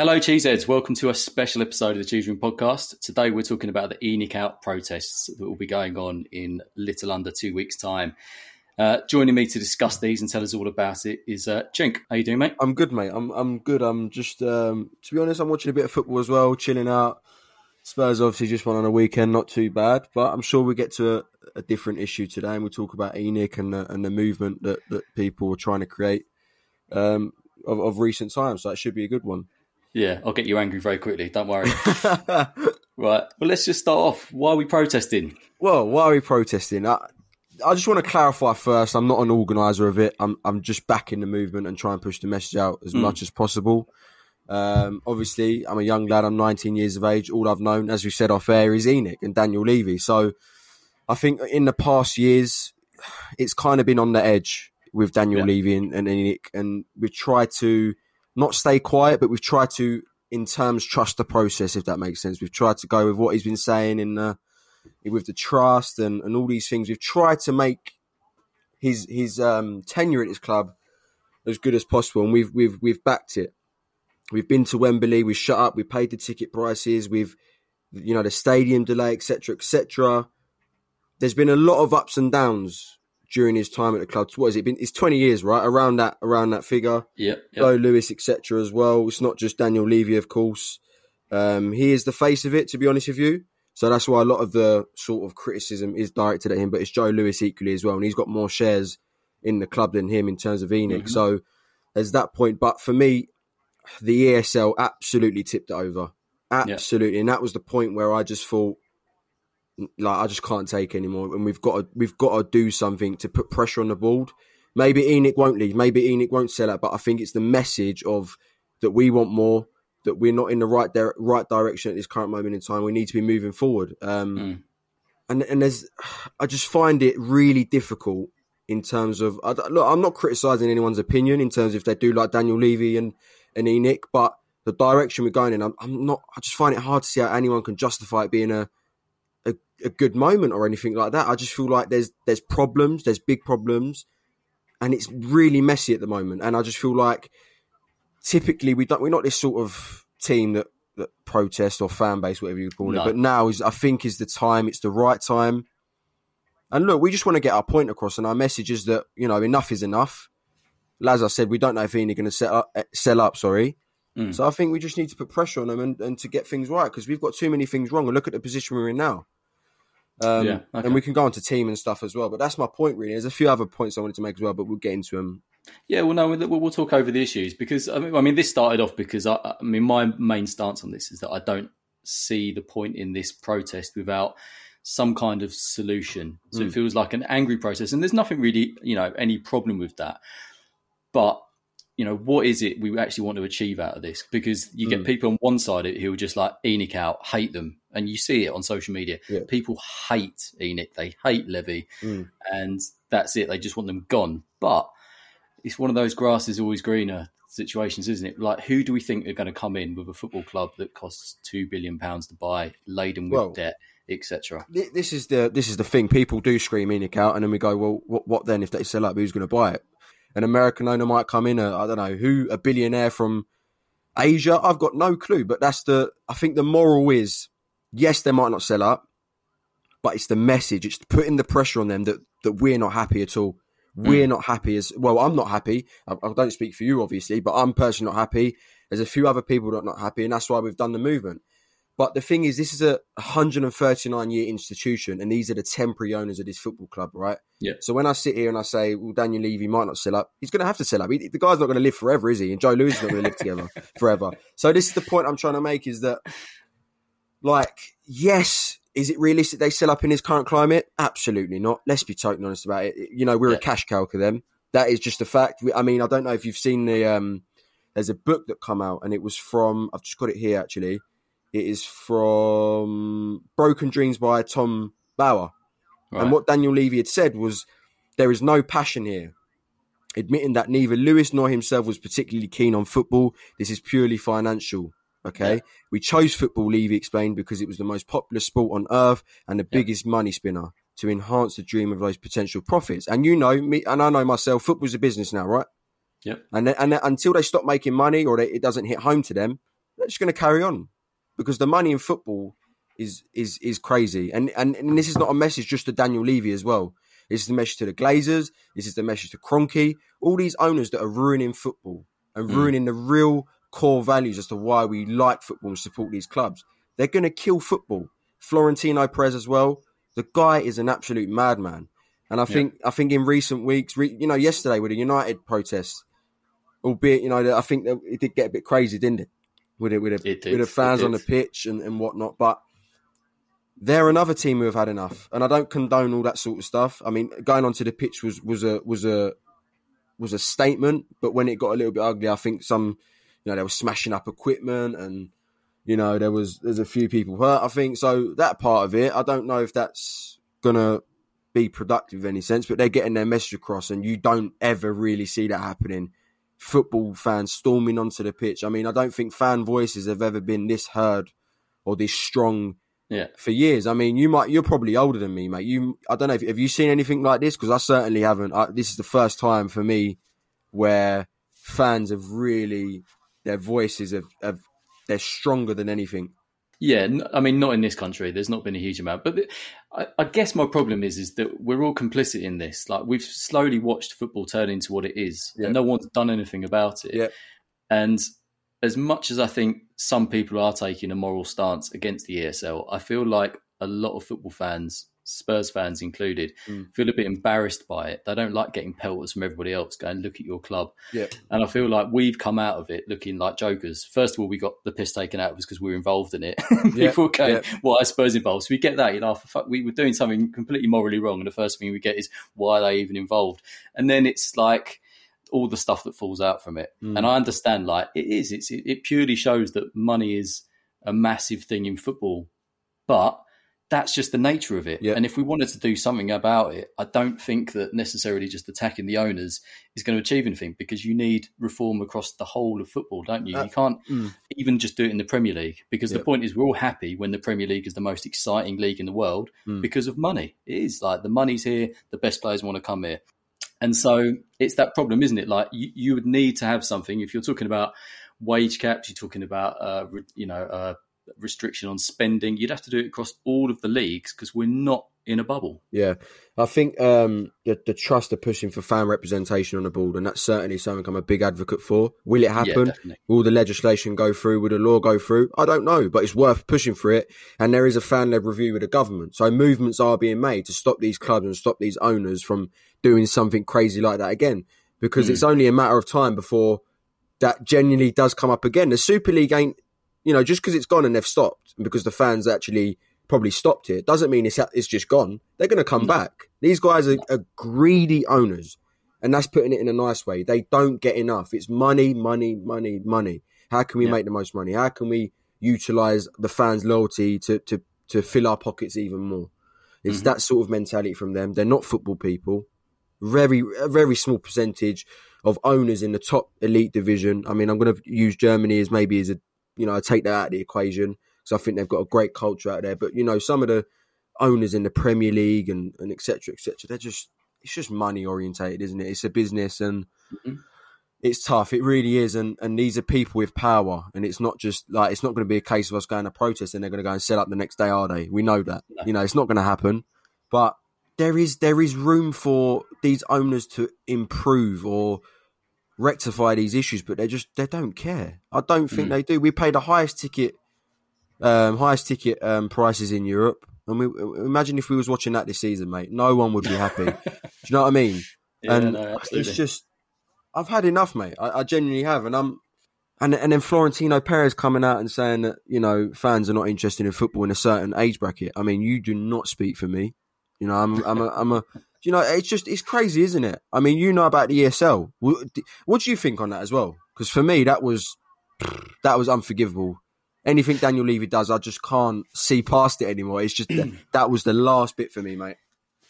Hello, Cheeseheads. Welcome to a special episode of the Cheese Room podcast. Today, we're talking about the ENIC out protests that will be going on in little under two weeks' time. Uh, joining me to discuss these and tell us all about it is uh, Cenk. How you doing, mate? I'm good, mate. I'm I'm good. I'm just um, to be honest, I'm watching a bit of football as well, chilling out. Spurs obviously just won on a weekend, not too bad, but I'm sure we get to a, a different issue today, and we'll talk about ENIC and the, and the movement that, that people are trying to create um, of, of recent times. So that should be a good one. Yeah, I'll get you angry very quickly. Don't worry. right. Well, let's just start off. Why are we protesting? Well, why are we protesting? I, I just want to clarify first. I'm not an organizer of it. I'm I'm just backing the movement and trying to push the message out as Mm. much as possible. Um, obviously, I'm a young lad. I'm 19 years of age. All I've known, as we said off air, is ENIC and Daniel Levy. So, I think in the past years, it's kind of been on the edge with Daniel Yeah. Levy and, and ENIC, and we've tried to not stay quiet, but we've tried to, in terms, trust the process. If that makes sense, we've tried to go with what he's been saying in the with the trust and, and all these things. We've tried to make his his um, tenure at his club as good as possible, and we've we've we've backed it. We've been to Wembley. We've shut up. We paid the ticket prices. We've you know the stadium delay, etc., etc. There's been a lot of ups and downs during his time at the club. What has it been? It's 20 years, right? Around that around that figure. Yep. yep. Joe Lewis, etc. as well. It's not just Daniel Levy, of course. Um, he is the face of it, to be honest with you. So that's why a lot of the sort of criticism is directed at him. But it's Joe Lewis equally as well, and he's got more shares in the club than him in terms of ENIC. Mhm. So there's that point. But for me, the ESL absolutely tipped it over, absolutely, and that was the point where I just thought, like, I just can't take anymore, and we've got to we've got to do something to put pressure on the board. Maybe ENIC won't leave. Maybe ENIC won't sell out. But I think it's the message of that we want more. That we're not in the right di- right direction at this current moment in time. We need to be moving forward. Um, Mm. And and there's, I just find it really difficult in terms of. I, look. I'm not criticizing anyone's opinion in terms of if they do like Daniel Levy and and ENIC, but the direction we're going in, I'm, I'm not. I just find it hard to see how anyone can justify it being a a, good moment or anything like that. I just feel like there's there's problems, there's big problems, and it's really messy at the moment. And I just feel like typically we don't we're not this sort of team that that protest or fan base, whatever you call No. it. But now is I think is the time. It's the right time. And look, we just want to get our point across, and our message is that you know enough is enough. As I said, we don't know if ENIC going to set up, eh, sell up. Sorry, Mm. so I think we just need to put pressure on them and, and to get things right because we've got too many things wrong. And look at the position we're in now. Um, Yeah, okay. And we can go on to team and stuff as well. But that's my point, really. There's a few other points I wanted to make as well, but we'll get into them. Yeah, well, no, we'll, we'll talk over the issues because I mean, I mean, this started off because I, I mean, my main stance on this is that I don't see the point in this protest without some kind of solution. So it feels like an angry protest, and there's nothing really, you know, any problem with that. But you know, what is it we actually want to achieve out of this? Because you get people on one side who are just like ENIC out, hate them, and you see it on social media. Yeah. People hate ENIC, they hate Levy, Mm. and that's it. They just want them gone. But it's one of those grass is always greener situations, isn't it? Like, who do we think are going to come in with a football club that costs two billion pounds to buy, laden with Well- debt, etc.? Th- This is the this is the thing. People do scream ENIC out, and then we go, well, what, what then if they sell up? Who's going to buy it? An American owner might come in. I I don't know who, a billionaire from Asia. I've got no clue. But that's the. I think the moral is, yes, they might not sell up, but it's the message. It's putting the pressure on them that that we're not happy at all. We're mm. not happy as well. I'm not happy. I, I don't speak for you, obviously, but I'm personally not happy. There's a few other people that are not happy, and that's why we've done the movement. But the thing is, this is a 139 year institution, and these are the temporary owners of this football club, right? Yeah. So when I sit here and I say, well, Daniel Levy might not sell up, he's going to have to sell up. He, the guy's not going to live forever, is he? And Joe Lewis is not going to live together forever. So this is the point I'm trying to make is that, like, yes, is it realistic they sell up in this current climate? Absolutely not. Let's be totally honest about it. You know, we're Yeah. a cash cow for them. That is just a fact. I mean, I don't know if you've seen the, um, there's a book that come out and it was from, I've just got it here actually. It is from Broken Dreams by Tom Bower. Right. And what Daniel Levy had said was there is no passion here. Admitting that neither Lewis nor himself was particularly keen on football, this is purely financial. Okay. Yeah. We chose football, Levy explained, because it was the most popular sport on earth and the Yeah. biggest money spinner to enhance the dream of those potential profits. And you know, me, and I know myself, football's a business now, right? Yep. And, then- and until they stop making money or they, it doesn't hit home to them, they're just going to carry on because the money in football is is is crazy. And, and and this is not a message just to Daniel Levy as well. This is the message to the Glazers. This is the message to Kroenke. All these owners that are ruining football and Mm. ruining the real core values as to why we like football and support these clubs. They're going to kill football. Florentino Perez as well. The guy is an absolute madman. And I think I think in recent weeks, re, you know, yesterday with the United protest, albeit you know, I think that it did get a bit crazy, didn't it? With it, with the, It with the fans on the pitch and, and whatnot. But they're another team who have had enough, and I don't condone all that sort of stuff. I mean, going onto the pitch was was a was a was a statement, but when it got a little bit ugly, I think some, you know, they were smashing up equipment and. You know, there was there's a few people hurt. I think so. That part of it, I don't know if that's gonna be productive in any sense, but they're getting their message across, and you don't ever really see that happening. Football fans storming onto the pitch. I mean, I don't think fan voices have ever been this heard or this strong Yeah. for years. I mean, you might you're probably older than me, mate. You, I don't know. If, have you seen anything like this? Because I certainly haven't. I, this is the first time for me where fans have really their voices have, have they're stronger than anything. Yeah, I mean, not in this country. There's not been a huge amount, but I, I guess my problem is is that we're all complicit in this. Like we've slowly watched football turn into what it is, and no one's done anything about it. Yeah. And as much as I think some people are taking a moral stance against the ESL, I feel like a lot of football fans, Spurs fans included, Mm. feel a bit embarrassed by it. They don't like getting pelters from everybody else going, look at your club. Yeah. And I feel like we've come out of it looking like jokers. First of all, we got the piss taken out of us because we were involved in it. Yeah, People going, yeah. "Why are Spurs involved?" So we get that, you know, fuck, we were doing something completely morally wrong, and the first thing we get is why are they even involved? And then it's like all the stuff that falls out from it. Mm. And I understand, like it is, it's it, it purely shows that money is a massive thing in football, but that's just the nature of it. Yeah. And if we wanted to do something about it, I don't think that necessarily just attacking the owners is going to achieve anything because you need reform across the whole of football, don't you? Uh, you can't mm. even just do it in the Premier League because Yeah. the point is we're all happy when the Premier League is the most exciting league in the world Mm. because of money. It is like the money's here, the best players want to come here. And so it's that problem, isn't it? Like you, you would need to have something if you're talking about wage caps, you're talking about uh, you know uh, restriction on spending. You'd have to do it across all of the leagues because we're not in a bubble. Yeah, I think um, the, the trust are pushing for fan representation on the board, and that's certainly something I'm a big advocate for. Will it happen? definitely. Will the legislation go through? Will the law go through? I don't know, but it's worth pushing for it. And there is a fan led review with the government. So movements are being made to stop these clubs and stop these owners from doing something crazy like that again. Because Mm. it's only a matter of time before that genuinely does come up again. The Super League ain't, you know, just because it's gone and they've stopped, and because the fans actually probably stopped it, doesn't mean it's it's just gone. They're going to come No. back. These guys are, are greedy owners, and that's putting it in a nice way. They don't get enough. It's money, money, money, money. How can we Yeah. make the most money? How can we utilize the fans' loyalty to to to fill our pockets even more? It's Mhm. that sort of mentality from them. They're not football people. Very a very small percentage of owners in the top elite division. I mean, I'm going to use Germany as maybe as a you know I take that out of the equation because I think they've got a great culture out there. But you know, some of the owners in the Premier League and and etc. etc. they're just it's just money orientated, isn't it? It's a business and Mhm. it's tough. It really is. And and these are people with power, and it's not just like it's not going to be a case of us going to protest and they're going to go and set up the next day, are they? We know that. No. You know, it's not going to happen. But there is there is room for these owners to improve or rectify these issues, but they just they don't care. I don't think Mm. they do. We pay the highest ticket, um, highest ticket um, prices in Europe, and we imagine if we was watching that this season, mate. No one would be happy. do you know what I mean? Yeah, and no, it's just I've had enough, mate. I, I genuinely have, and I'm. And, and then Florentino Perez coming out and saying that you know fans are not interested in football in a certain age bracket. I mean, you do not speak for me. You know, I'm I'm a I'm a. You know, it's just it's crazy, isn't it? I mean, you know about the ESL. What, what do you think on that as well? Because for me, that was that was unforgivable. Anything Daniel Levy does, I just can't see past it anymore. It's just that, that was the last bit for me, mate.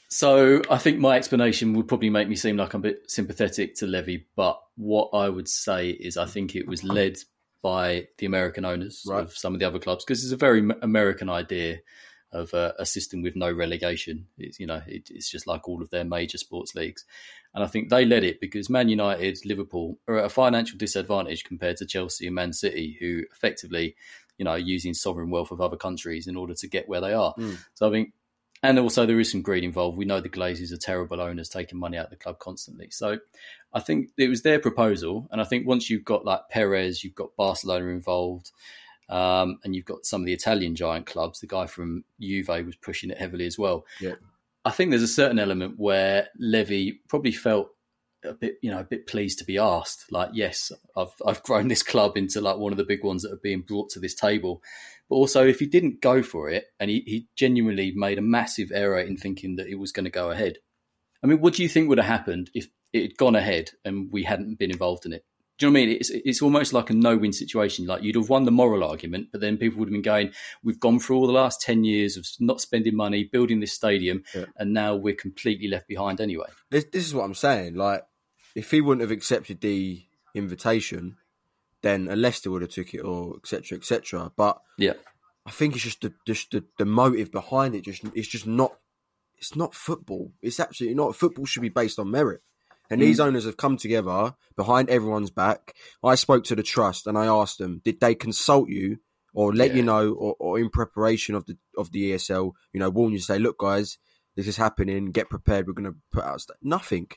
So I think my explanation would probably make me seem like I'm a bit sympathetic to Levy, but what I would say is I think it was led by the American owners Right. of some of the other clubs because it's a very American idea of a, a system with no relegation. It's you know it, it's just like all of their major sports leagues, and I think they led it because Man United, Liverpool are at a financial disadvantage compared to Chelsea and Man City, who effectively you know are using sovereign wealth of other countries in order to get where they are. Mm. So I think. And also, there is some greed involved. We know the Glazers are terrible owners, taking money out of the club constantly. So, I think it was their proposal, and I think once you've got like Perez, you've got Barcelona involved, um, and you've got some of the Italian giant clubs. The guy from Juve was pushing it heavily as well. Yeah. I think there's a certain element where Levy probably felt a bit, you know, a bit pleased to be asked. Like, yes, I've I've grown this club into like one of the big ones that are being brought to this table. But also, if he didn't go for it, and he, he genuinely made a massive error in thinking that it was going to go ahead. I mean, what do you think would have happened if it had gone ahead and we hadn't been involved in it? Do you know what I mean? It's, it's almost like a no-win situation. Like you'd have won the moral argument, but then people would have been going, "We've gone through all the last ten years of not spending money, building this stadium, Yeah. and now we're completely left behind anyway." This, this is what I'm saying. Like, if he wouldn't have accepted the invitation, then a Leicester would have took it, or etc. etc. But Yeah, I think it's just the just the, the motive behind it. Just it's just not. It's not football. It's absolutely not. Football should be based on merit. And these mm. owners have come together behind everyone's back. I spoke to the trust and I asked them, did they consult you or let Yeah. you know, or, or in preparation of the of the ESL, you know, warn you, say, look, guys, this is happening. Get prepared. We're going to put out st-" nothing.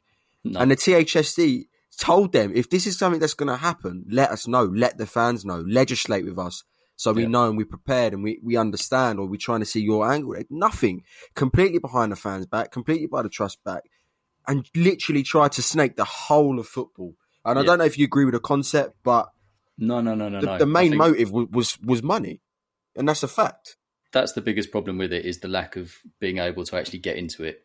No. And the THST told them, if this is something that's going to happen, let us know. Let the fans know. Legislate with us. So we Yeah. know and we're prepared and we, we understand or we're trying to see your angle. Nothing. Completely behind the fans' back, completely by the trust back, and literally try to snake the whole of football. And I Yeah. don't know if you agree with the concept, but no, no, no, no, the, no. the main think motive was, was was money. And that's a fact. that's the biggest problem with it is the lack of being able to actually get into it.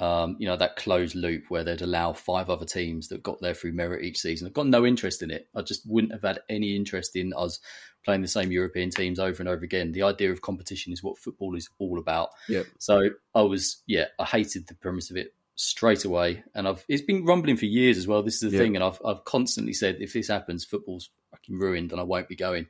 Um, you know that closed loop where they'd allow five other teams that got there through merit each season. I've got no interest in it. I just wouldn't have had any interest in us playing the same European teams over and over again. The idea of competition is what football is all about. Yep. So I was, yeah, I hated the premise of it straight away, and I've it's been rumbling for years as well. This is the Yeah. thing, and I've I've constantly said if this happens, football's fucking ruined, and I won't be going.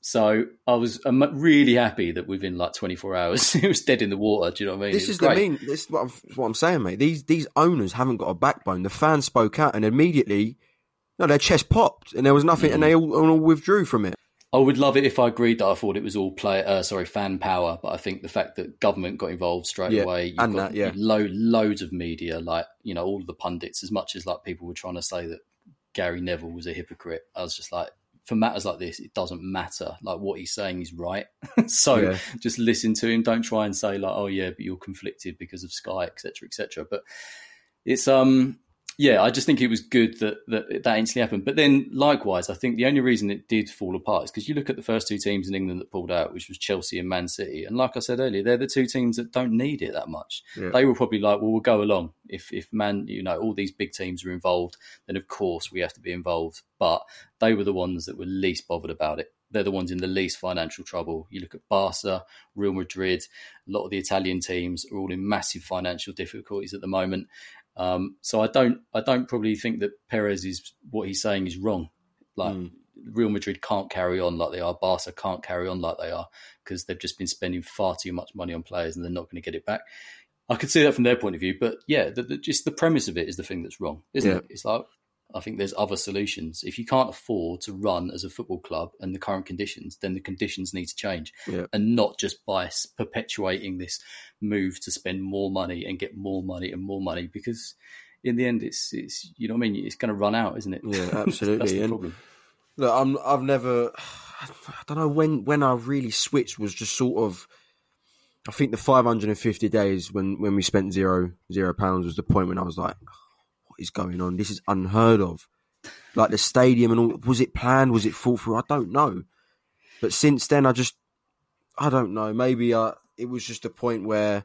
So I was um, really happy that within like 24 hours it was dead in the water. Do you know what I mean? This is the mean. This is what I'm, what I'm saying, mate. These these owners haven't got a backbone. The fans spoke out and immediately, no, their chest popped and there was nothing, Mm. and they all, all withdrew from it. I would love it if I agreed that I thought it was all play, uh, sorry, fan power. But I think the fact that government got involved straight Yeah, away, you've and got that, yeah. lo- loads of media, like you know, all of the pundits. As much as like people were trying to say that Gary Neville was a hypocrite, I was just like, for matters like this, it doesn't matter. Like what he's saying is right. so Yeah. just listen to him. Don't try and say like, oh yeah, but you're conflicted because of Sky, etc., etc. But it's um yeah, I just think it was good that that that instantly happened. But then likewise, I think the only reason it did fall apart is because you look at the first two teams in England that pulled out, which was Chelsea and Man City, and like I said earlier, they're the two teams that don't need it that much. Yeah. They were probably like, well, we'll go along if if Man, you know, all these big teams are involved, then of course we have to be involved. But they were the ones that were least bothered about it. They're the ones in the least financial trouble. You look at Barca, Real Madrid, a lot of the Italian teams are all in massive financial difficulties at the moment. Um, so I don't, I don't probably think that Perez is what he's saying is wrong. Like Mm. Real Madrid can't carry on like they are. Barca can't carry on like they are because they've just been spending far too much money on players and they're not going to get it back. I could see that from their point of view, but yeah, the, the, just the premise of it is the thing that's wrong, isn't Yeah. it? It's like I think there's other solutions. If you can't afford to run as a football club and the current conditions, then the conditions need to change, Yeah. and not just by perpetuating this move to spend more money and get more money and more money. Because in the end, it's it's you know what I mean. It's going to run out, isn't it? Yeah, That's absolutely. the And- problem. Look, I'm, I've never, I don't know when when I really switched was just sort of, I think the 550 days when when we spent zero zero pounds was the point when I was like, is going on? This is unheard of. Like the stadium and all, was it planned? Was it thought through? I don't know. But since then, I just, I don't know. Maybe I, it was just a point where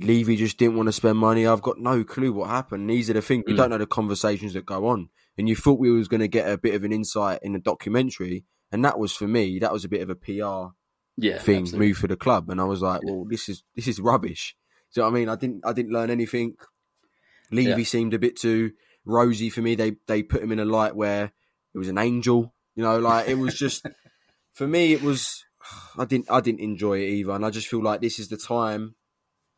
Levy just didn't want to spend money. I've got no clue what happened. These are the things we Mm. don't know the conversations that go on. And you thought we was going to get a bit of an insight in the documentary, and that was for me. That was a bit of a PR Yeah, thing absolutely. move for the club, and I was like, well, this is this is rubbish. Do you know what I mean? I didn't I didn't learn anything. Levy Yeah. seemed a bit too rosy for me. They they put him in a light where it was an angel. You know, like it was just for me. It was I didn't I didn't enjoy it either, and I just feel like this is the time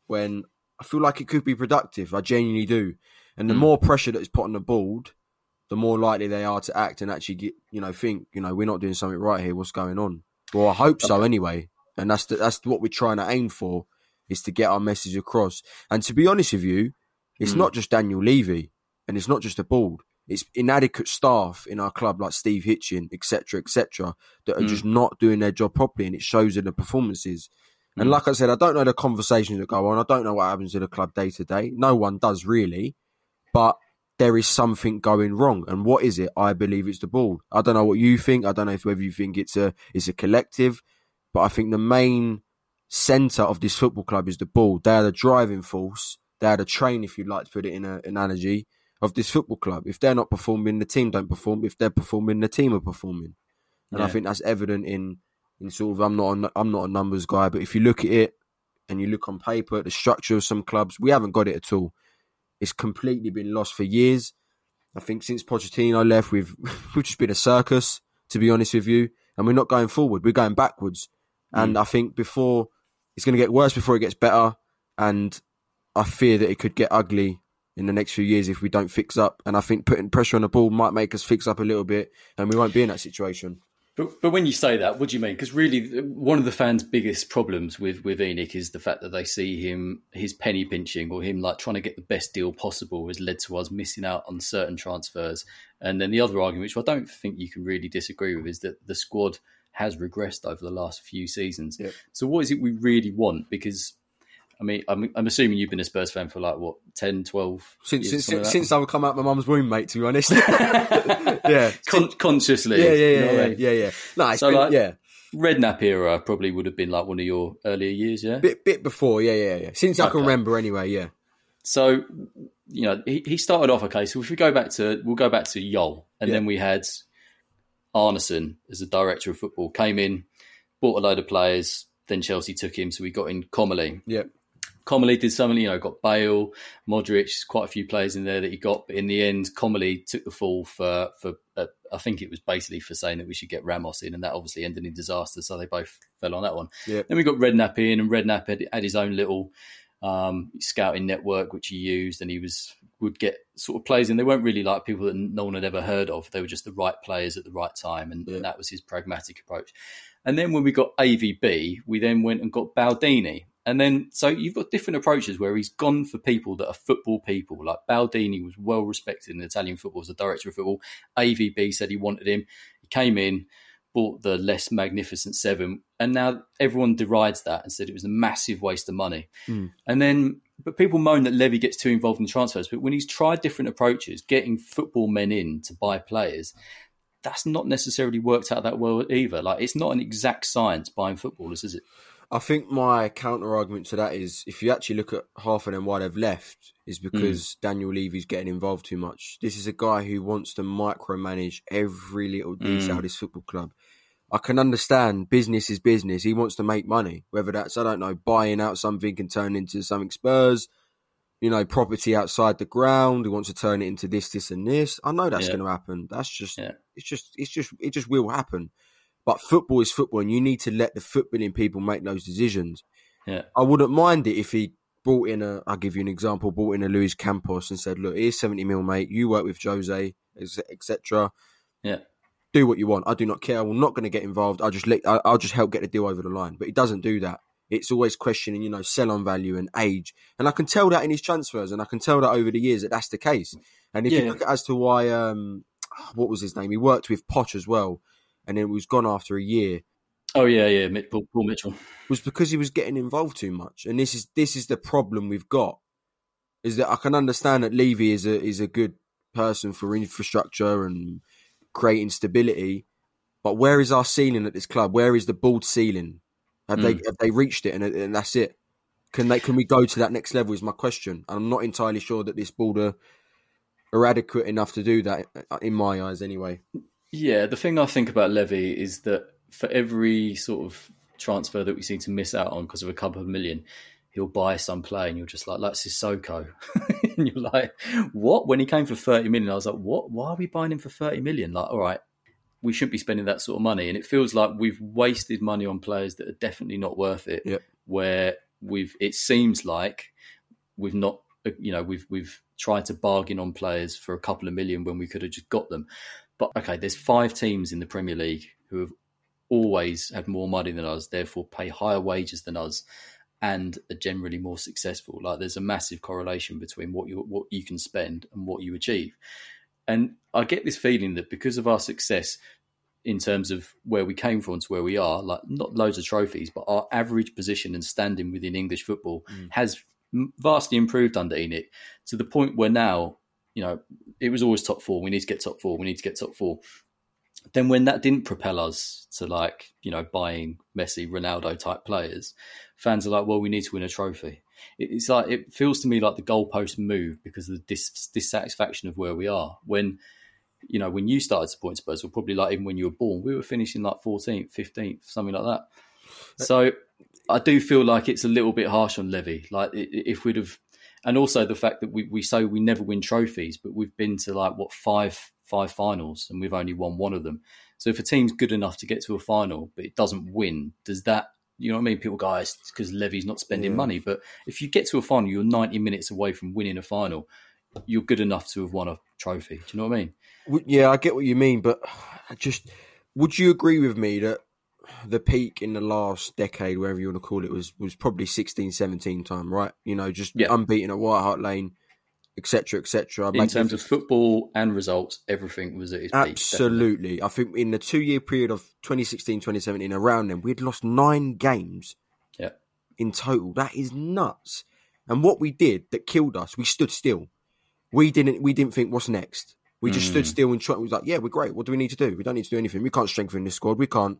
when I feel like it could be productive. I genuinely do, and the Mm. more pressure that is put on the board, the more likely they are to act and actually get you know think you know we're not doing something right here. What's going on? Well, I hope so anyway, and that's the, that's what we're trying to aim for is to get our message across. And to be honest with you, it's Mm. not just Daniel Levy and it's not just the board. It's inadequate staff in our club like Steve Hitchen, etc., etc., that are Mm. just not doing their job properly, and it shows in the performances. And Mm. like I said, I don't know the conversations that go on. I don't know what happens in the club day to day. No one does really, but there is something going wrong. And what is it? I believe it's the ball. I don't know what you think. I don't know if whether you think it's a it's a collective, but I think the main center of this football club is the ball. They are the driving force. They are the train, if you'd like to put it in an analogy, of this football club. If they're not performing, the team don't perform. If they're performing, the team are performing. And I think that's evident in in sort of I'm not a, I'm not a numbers guy, but if you look at it and you look on paper at the structure of some clubs, we haven't got it at all. It's completely been lost for years. I think since Pochettino left, we've we've just been a circus, to be honest with you, and we're not going forward. We're going backwards. Hmm. And I think before it's going to get worse before it gets better, and I fear that it could get ugly in the next few years if we don't fix up. And I think putting pressure on the ball might make us fix up a little bit, and we won't be in that situation. But, but when you say that, what do you mean? Because really, one of the fans' biggest problems with with ENIC is the fact that they see him his penny pinching or him like trying to get the best deal possible has led to us missing out on certain transfers. And then the other argument, which I don't think you can really disagree with, is that the squad has regressed over the last few seasons. Yep. So what is it we really want? Because I mean, I'm, I'm assuming you've been a Spurs fan for like what 10, 12 Since years, since, like since I've come out my mum's womb, mate. To be honest, yeah, Con- consciously. yeah, yeah, you yeah, I yeah, mean? yeah, yeah. No, So, been, like- yeah, Redknapp era probably would have been like one of your earlier years, yeah. bit bit before, yeah, yeah, yeah. Since I can remember, anyway, yeah. So, you know, he, he started off okay. So if we go back to, we'll go back to Jol, and Yeah. then we had Arnesen as the director of football came in, bought a load of players. Then Chelsea took him, so we got in Comolli. Yeah, Comolli did something, you know, got Bale, Modric, quite a few players in there that he got. But in the end, Comolli took the fall for for uh, I think it was basically for saying that we should get Ramos in, and that obviously ended in disaster. So they both fell on that one. Yeah. Then we got Redknapp in, and Redknapp had, had his own little um, scouting network which he used, and he was would get sort of players in. They weren't really like people that no one had ever heard of. They were just the right players at the right time, and, Yeah. and that was his pragmatic approach. And then when we got AVB, we then went and got Baldini. And then, so you've got different approaches where he's gone for people that are football people. Like Baldini was well respected in Italian football as a director of football. AVB said he wanted him. He came in, bought the less magnificent seven, and now everyone derides that and said it was a massive waste of money. Mm. And then, but people moan that Levy gets too involved in transfers. But when he's tried different approaches, getting football men in to buy players, that's not necessarily worked out that well either. Like it's not an exact science buying footballers, is it? I think my counter argument to that is if you actually look at half of them why they've left is hmm. because Daniel Levy's getting involved too much. This is a guy who wants to micromanage every little detail hmm. of this football club. I can understand business is business. He wants to make money, whether that's I don't know buying out something and turn into something Spurs, you know, property outside the ground. He wants to turn it into this, this, and this. I know that's Yeah. going to happen. That's just Yeah. it's just it's just it just will happen. But football is football, and you need to let the footballing people make those decisions. Yeah. I wouldn't mind it if he brought in a. I'll give you an example. Brought in a Luis Campos and said, "Look, here's seventy mil, mate. You work with Jose, etc. Yeah. Do what you want. I do not care. I'm not going to get involved. I'll just let. I'll just help get the deal over the line." But he doesn't do that. It's always questioning, you know, sell on value and age, and I can tell that in his transfers, and I can tell that over the years that that's the case. And if Yeah. you look at as to why, um, what was his name? He worked with Poch as well, and then was gone after a year Oh yeah, yeah, Mitch, Paul, Paul Mitchell. was because he was getting involved too much. And this is this is the problem we've got. Is that I can understand that Levy is a is a good person for infrastructure and creating stability, but where is our ceiling at this club? Where is the board ceiling? Have they hmm. have they reached it and, and that's it? Can they can we go to that next level? Is my question. And I'm not entirely sure that this board are, are adequate enough to do that uh, in my eyes, anyway. Yeah, the thing I think about Levy is that for every sort of transfer that we seem to miss out on because of a couple of million, he'll buy some play, and you're just like, like Sissoko, and you're like, what? When he came for thirty million, I was like, what? Why are we buying him for thirty million? Like, all right, we shouldn't be spending that sort of money, and it feels like we've wasted money on players that are definitely not worth it. Yep. Where we've, it seems like we've not, you know, we've we've tried to bargain on players for a couple of million when we could have just got them. But okay, there's five teams in the Premier League who have always had more money than us, therefore pay higher wages than us, and are generally more successful. Like there's a massive correlation between what you what you can spend and what you achieve. And I get this feeling that because of our success in terms of where we came from to where we are, like not loads of trophies, but our average position and standing within English football mm. has vastly improved under ENIC to the point where now, you know, it was always top four. We need to get top four. We need to get top four. Then when that didn't propel us to like, you know, buying Messi, Ronaldo type players, fans are like, well, we need to win a trophy. It's like, it feels to me like the goalpost move because of the dis- dissatisfaction of where we are. When, you know, when you started supporting Spurs, or probably like even when you were born, we were finishing like 14th, 15th, something like that. Uh, so I do feel like it's a little bit harsh on Levy. Like if we'd have, and also the fact that we, we say we never win trophies, but we've been to like what five five finals and we've only won one of them. So if a team's good enough to get to a final but it doesn't win, does that you know what I mean? People guys oh, because Levy's not spending yeah. money, but if you get to a final, you're 90 minutes away from winning a final. You're good enough to have won a trophy. Do you know what I mean? Yeah, I get what you mean, but just would you agree with me that the peak in the last decade, wherever you want to call it, was was probably 16, 17 time, right? You know, just yeah. unbeaten at White Hart Lane, etc., etc. In terms of football and results, everything was at its absolutely. peak. Absolutely, I think in the two year period of 2016, 2017, around then, we'd lost nine games. Yeah, in total, that is nuts. And what we did that killed us, we stood still. We didn't. We didn't think what's next. We just mm. stood still and tried. We was like, yeah, we're great. What do we need to do? We don't need to do anything. We can't strengthen this squad. We can't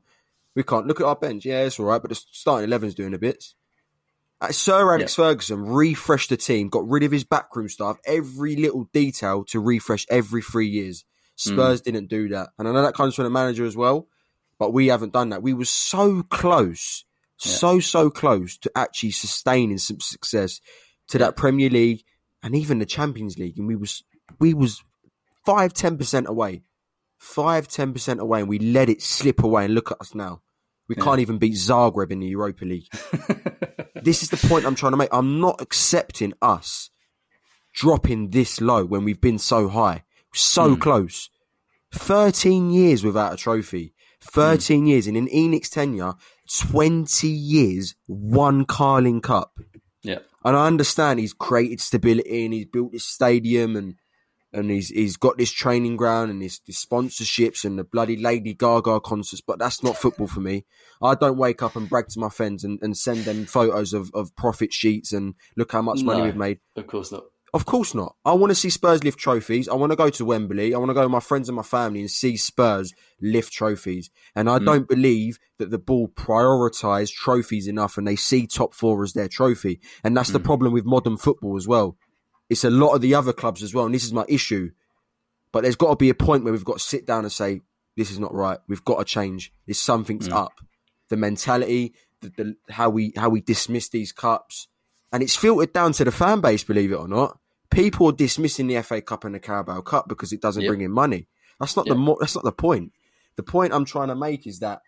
we can't look at our bench. Yeah, it's all right, but the starting 11's doing a bit. Uh, Sir Alex yeah. Ferguson refreshed the team, got rid of his backroom staff, every little detail to refresh every three years. Spurs mm. didn't do that, and I know that comes from the manager as well, but we haven't done that. We were so close, yeah. so so close to actually sustaining some success to that Premier League and even the Champions League, and we was we was five ten percent away, five ten percent away, and we let it slip away. And look at us now. We yeah. can't even beat Zagreb in the Europa League. this is the point I'm trying to make. I'm not accepting us dropping this low when we've been so high, so mm. close. 13 years without a trophy. 13 mm. years. And in ENIC's tenure, 20 years, one Carling Cup. Yeah. And I understand he's created stability and he's built this stadium and and he's he's got this training ground and his, his, sponsorships and the bloody Lady Gaga concerts, but that's not football for me. I don't wake up and brag to my friends and, and send them photos of, of profit sheets and look how much money no, we've made. Of course not. Of course not. I want to see Spurs lift trophies. I want to go to Wembley. I want to go with my friends and my family and see Spurs lift trophies. And I mm. don't believe that the ball prioritise trophies enough and they see top four as their trophy. And that's mm. the problem with modern football as well. It's a lot of the other clubs as well, and this is my issue. But there's got to be a point where we've got to sit down and say, this is not right. We've got to change. This something's mm. up. The mentality, the, the, how we how we dismiss these cups, and it's filtered down to the fan base. Believe it or not, people are dismissing the FA Cup and the Carabao Cup because it doesn't yep. bring in money. That's not yep. the mo- that's not the point. The point I'm trying to make is that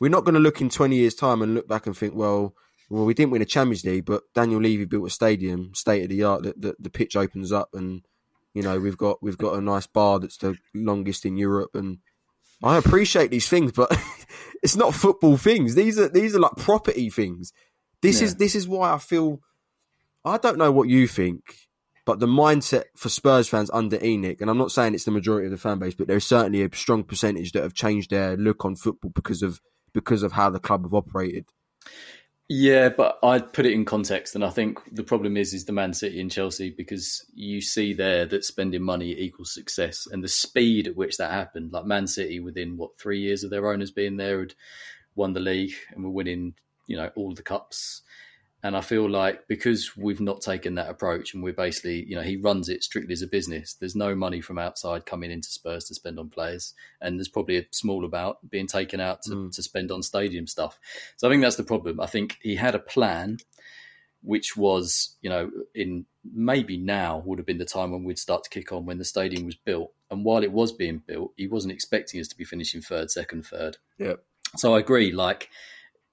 we're not going to look in 20 years' time and look back and think, well, well, we didn't win a Champions League, but Daniel Levy built a stadium, state of the art. That the, the, pitch opens up, and you know we've got we've got a nice bar that's the longest in Europe. And I appreciate these things, but it's not football things. These are these are like property things. This yeah. is this is why I feel. I don't know what you think, but the mindset for Spurs fans under ENIC, and I'm not saying it's the majority of the fan base, but there's certainly a strong percentage that have changed their look on football because of because of how the club have operated. Yeah, but I'd put it in context, and I think the problem is is the Man City and Chelsea because you see there that spending money equals success, and the speed at which that happened. Like Man City, within what three years of their owners being there, had won the league and were winning, you know, all the cups. And I feel like because we've not taken that approach and we're basically, you know, he runs it strictly as a business, there's no money from outside coming into Spurs to spend on players. And there's probably a small amount being taken out to, mm. to spend on stadium stuff. So I think that's the problem. I think he had a plan which was, you know, in maybe now would have been the time when we'd start to kick on when the stadium was built. And while it was being built, he wasn't expecting us to be finishing third, second, third. Yeah. So I agree. Like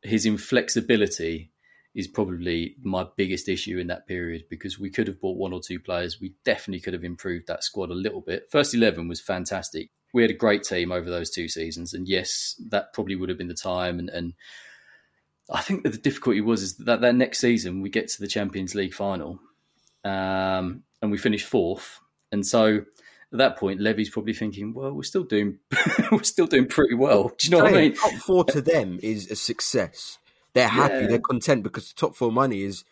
his inflexibility is probably my biggest issue in that period because we could have bought one or two players. We definitely could have improved that squad a little bit. First 11 was fantastic. We had a great team over those two seasons. And yes, that probably would have been the time. And, and I think that the difficulty was is that that next season we get to the Champions League final um, and we finish fourth. And so at that point, Levy's probably thinking, "Well, we're still doing, we're still doing pretty well." Do you know what I mean? Top four to them is a success. They're happy, Yeah. they're content because the top four money is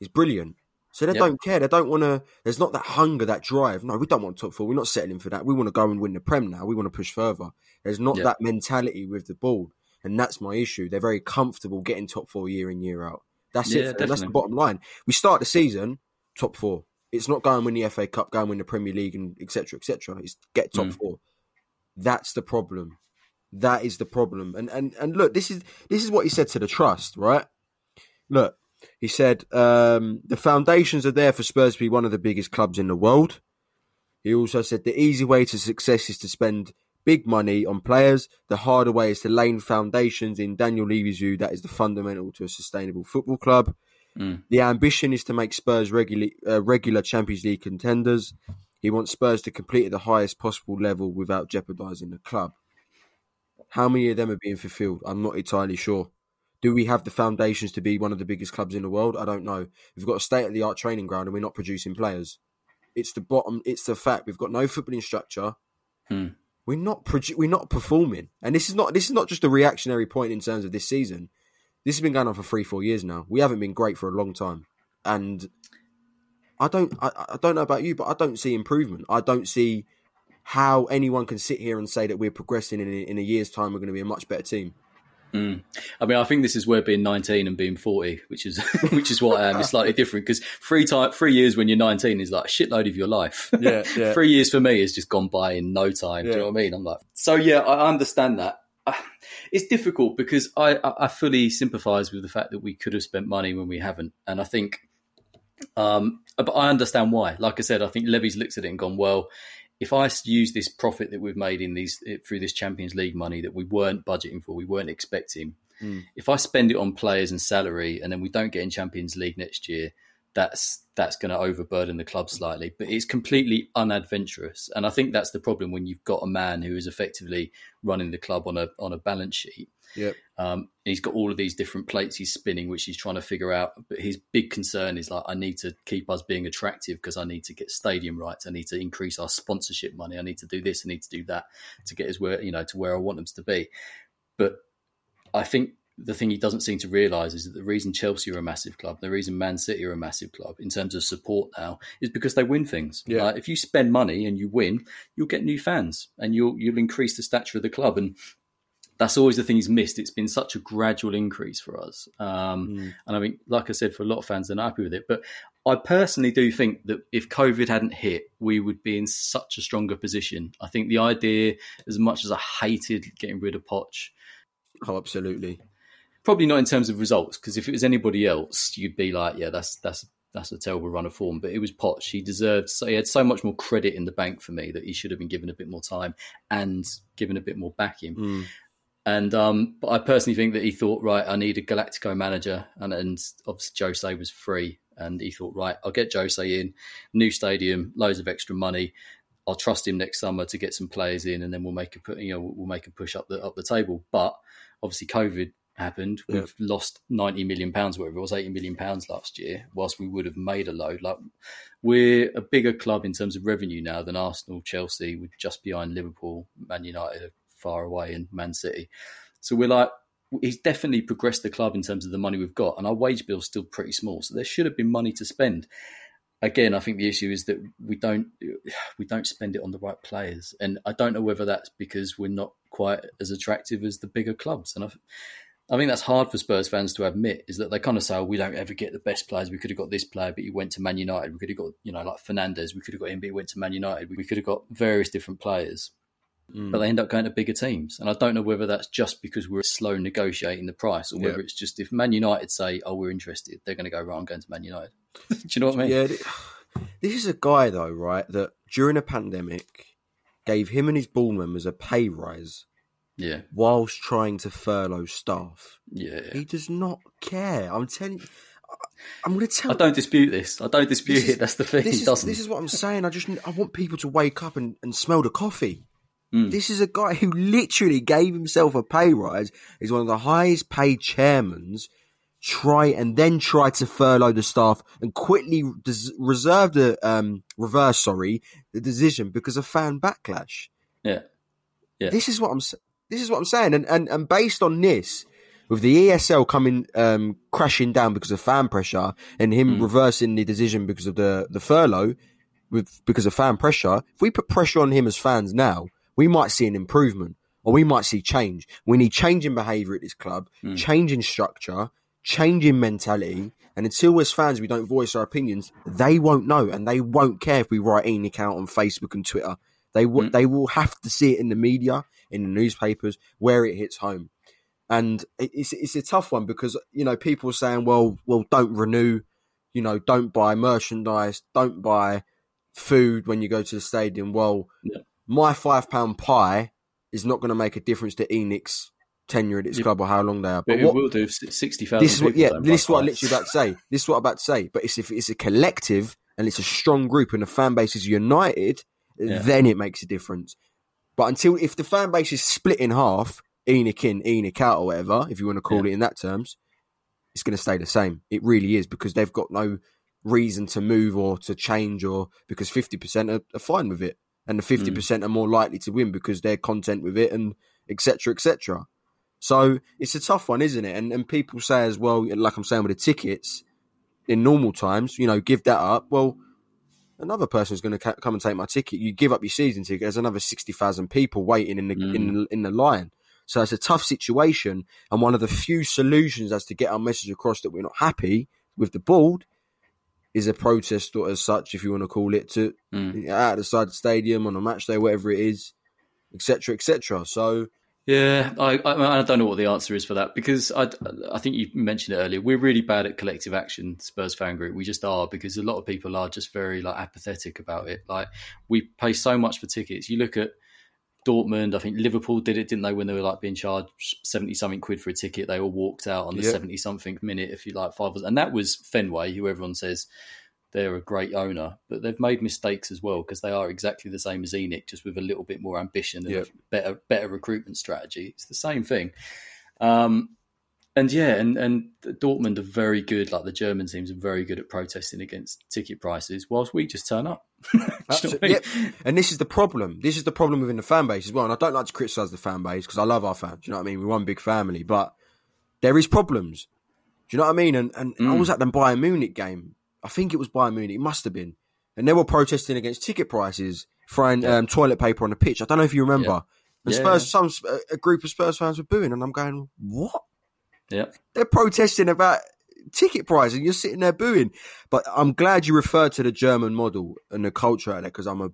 is brilliant. So they Yep. don't care. They don't want to. There's not that hunger, that drive. No, we don't want top four. We're not settling for that. We want to go and win the prem now. We want to push further. There's not Yep. that mentality with the ball, and that's my issue. They're very comfortable getting top four year in year out. That's Yeah, it. That's the bottom line. We start the season top four. It's not going win the FA Cup, go and win the Premier League, and etc. etc. It's get top Mm. four. That's the problem. That is the problem. And and and look, this is this is what he said to the trust, right? Look, he said um, the foundations are there for Spurs to be one of the biggest clubs in the world. He also said the easy way to success is to spend big money on players. The harder way is to lay foundations. In Daniel Levy's view, that is the fundamental to a sustainable football club. Mm. The ambition is to make Spurs regular, uh, regular Champions League contenders. He wants Spurs to complete at the highest possible level without jeopardising the club. How many of them are being fulfilled? I'm not entirely sure. Do we have the foundations to be one of the biggest clubs in the world? I don't know. We've got a state of the art training ground and we're not producing players. It's the bottom. It's the fact we've got no footballing structure. Hmm. We're not produ- we're not performing, and this is not this is not just a reactionary point in terms of this season. This has been going on for three four years now. We haven't been great for a long time, and I don't I, I don't know about you, but I don't see improvement. I don't see how anyone can sit here and say that we're progressing in a, in a year's time. We're going to be a much better team. Mm. I mean, I think this is where being 19 and being 40, which is which is what I am, is slightly different because three time three years when you're 19 is like a shitload of your life. Yeah, yeah. three years for me has just gone by in no time. Do you know what I mean? I'm like, so yeah, I understand that. Uh, It's difficult because I, I I fully sympathise with the fact that we could have spent money when we haven't, and I think, um, but I understand why. Like I said, I think Levy's looked at it and gone, well, if I use this profit that we've made in these through this Champions League money that we weren't budgeting for, we weren't expecting, Mm. if I spend it on players and salary, and then we don't get in Champions League next year, that's that's going to overburden the club slightly. But it's completely unadventurous, and I think that's the problem when you've got a man who is effectively running the club on a on a balance sheet. Yep. Um, he's got all of these different plates he's spinning, which he's trying to figure out. But his big concern is like, I need to keep us being attractive because I need to get stadium rights. I need to increase our sponsorship money. I need to do this. I need to do that to get us where you know to where I want them to be. But I think the thing he doesn't seem to realise is that the reason Chelsea are a massive club, the reason Man City are a massive club in terms of support now, is because they win things. Yeah. Like, if you spend money and you win, you'll get new fans and you'll you'll increase the stature of the club. And that's always the thing he's missed. It's been such a gradual increase for us. Um, Mm. and I mean, like I said, for a lot of fans, they're not happy with it. But I personally do think that if COVID hadn't hit, we would be in such a stronger position. I think the idea, as much as I hated getting rid of Poch, Oh, absolutely. probably not in terms of results, because if it was anybody else, you'd be like, yeah, that's that's that's a terrible run of form. But it was Poch. He deserved. So he had so much more credit in the bank for me that he should have been given a bit more time and given a bit more backing. Mm. And um, but I personally think that he thought, right, I need a Galactico manager, and, and obviously Jose was free, and he thought, right, I'll get Jose in, new stadium, loads of extra money. I'll trust him next summer to get some players in, and then we'll make a you know we'll make a push up the up the table. But obviously, COVID happened. Yeah. We've lost ninety million pounds, whatever it was, eighty million pounds last year. Whilst we would have made a load, like we're a bigger club in terms of revenue now than Arsenal, Chelsea. We're just behind Liverpool, Man United far away, and Man City. So we're like, he's definitely progressed the club in terms of the money we've got, and our wage bill's still pretty small. So there should have been money to spend. Again, I think the issue is that we don't we don't spend it on the right players, and I don't know whether that's because we're not quite as attractive as the bigger clubs. And I, I think that's hard for Spurs fans to admit is that they kind of say, oh, "We don't ever get the best players. We could have got this player, but he went to Man United. We could have got you know like Fernandes. We could have got him, but he went to Man United. We could have got various different players." Mm. but they end up going to bigger teams. And I don't know whether that's just because we're slow negotiating the price, or whether Yeah. it's just if Man United say, "Oh, we're interested," they're going to go right. I'm going to Man United. Do you know what I mean? Yeah, this is a guy though, right? That during a pandemic gave him and his ball members a pay rise yeah, whilst trying to furlough staff. yeah. He does not care. I'm telling you. I'm going to tell. I don't dispute this. I don't dispute This is- it. That's the thing. This He is, doesn't. this is what I'm saying. I just I want people to wake up and, and smell the coffee. Mm. This is a guy who literally gave himself a pay rise. He's one of the highest paid chairmans. Try and then try to furlough the staff and quickly des- reserve the um, reverse. Sorry, the decision because of fan backlash. yeah, Yeah. This is what I'm. This is what I'm saying, and and and based on this, with the ESL coming um, crashing down because of fan pressure, and him Mm. reversing the decision because of the the furlough, with because of fan pressure. If we put pressure on him as fans now, we might see an improvement, or we might see change. We need change in behaviour at this club, Mm. change in structure, change in mentality. And until as fans we don't voice our opinions, they won't know, and they won't care if we write ENIC out on Facebook and Twitter. They w- Mm. they will have to see it in the media, in the newspapers, where it hits home. And it's it's a tough one because you know people are saying, well, well, don't renew, you know, don't buy merchandise, don't buy food when you go to the stadium. Well, Yeah. My five pound pie is not going to make a difference to ENIC's tenure at its Yeah. club or how long they are. but But it what, will do. if Sixty thousand. this is what, yeah, this is what I'm literally about to say. This is what I'm about to say. But it's if it's a collective and it's a strong group and the fan base is united, Yeah. then it makes a difference. But until if the fan base is split in half, ENIC in, ENIC out, or whatever, if you want to call Yeah. it in that terms, it's going to stay the same. It really is because they've got no reason to move or to change, or because fifty percent are, are fine with it, and the fifty mm. percent are more likely to win because they're content with it, and etc. etc. So it's a tough one, isn't it? And and people say as well, like I'm saying with the tickets, in normal times, you know, give that up. Well, another person's going to ca- come and take my ticket. You give up your season ticket. There's another sixty thousand people waiting in the in the, in the line. So it's a tough situation, and one of the few solutions as to get our message across that we're not happy with the board is a protest or as such, if you want to call it, to Mm. out the side of the stadium on a match day, whatever it is, etc., etc. So Yeah, I, I I don't know what the answer is for that because I I think you mentioned it earlier. We're really bad at collective action, Spurs fan group. We just are because a lot of people are just very like apathetic about it. Like we pay so much for tickets. You look at Dortmund. I think Liverpool did it, didn't they? When they were like being charged seventy something quid for a ticket, they all walked out on the Yep. seventy something minute. If you like five, and that was Fenway, who everyone says they're a great owner, but they've made mistakes as well because they are exactly the same as ENIC, just with a little bit more ambition and Yep. better better recruitment strategy. It's the same thing. Um, and yeah, and and Dortmund are very good. Like the German teams are very good at protesting against ticket prices, whilst we just turn up. Do you know what I Absolutely. Yep. And this is the problem. This is the problem within the fan base as well. And I don't like to criticize the fan base because I love our fans. You know what I mean? We're one big family, but there is problems. Do you know what I mean? And and I Mm. was at the Bayern Munich game. I think it was Bayern Munich. It must have been. And they were protesting against ticket prices, throwing Yeah. um, toilet paper on the pitch. I don't know if you remember. Yeah. And Yeah, Spurs, some a group of Spurs fans were booing, and I'm going, what? Yeah. They're protesting about ticket price and you're sitting there booing. But I'm glad you referred to the German model and the culture out there because I'm a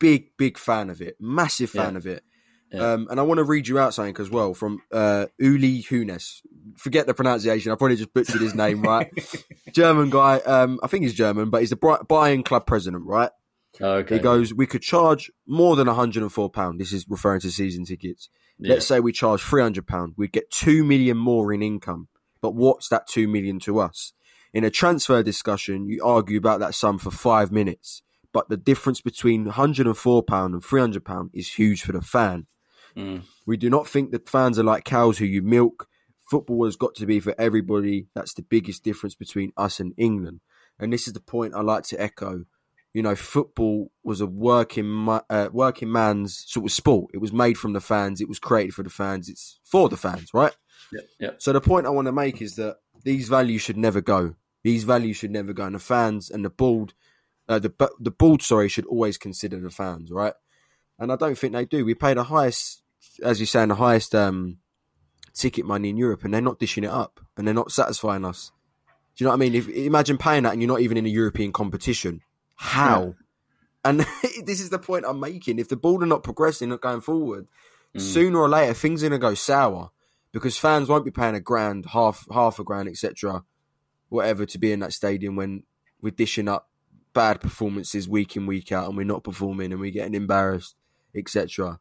big, big fan of it, massive fan Yeah. of it. Yeah. Um, and I want to read you out something as well from uh, Uli Hoeneß. Forget the pronunciation. I probably just butchered his name, right? German guy. Um, I think he's German, but he's the Bayern club president, right? Okay. He goes, we could charge more than £104. This is referring to season tickets. Yeah. Let's say we charge £300. We'd get 2 million more in income. But what's that 2 million to us? In a transfer discussion, you argue about that sum for five minutes. But the difference between £104 and £300 is huge for the fan. Mm. We do not think that fans are like cows who you milk. Football has got to be for everybody. That's the biggest difference between us and England. And this is the point I like to echo. You know, football was a working uh, working man's sort of sport. It was made from the fans. It was created for the fans. It's for the fans, right? Yeah. Yeah. So the point I want to make is that these values should never go. These values should never go. And the fans and the board, uh, the the board, sorry, should always consider the fans, right? And I don't think they do. We pay the highest, as you're saying, the highest um, ticket money in Europe, and they're not dishing it up, and they're not satisfying us. Do you know what I mean? If imagine paying that and you're not even in a European competition, how? And this is the point I'm making. If the ball are not progressing, not going forward, mm. sooner or later things are going to go sour because fans won't be paying a grand, half half a grand, etc., whatever, to be in that stadium when we're dishing up bad performances week in week out and we're not performing and we're getting embarrassed, etc.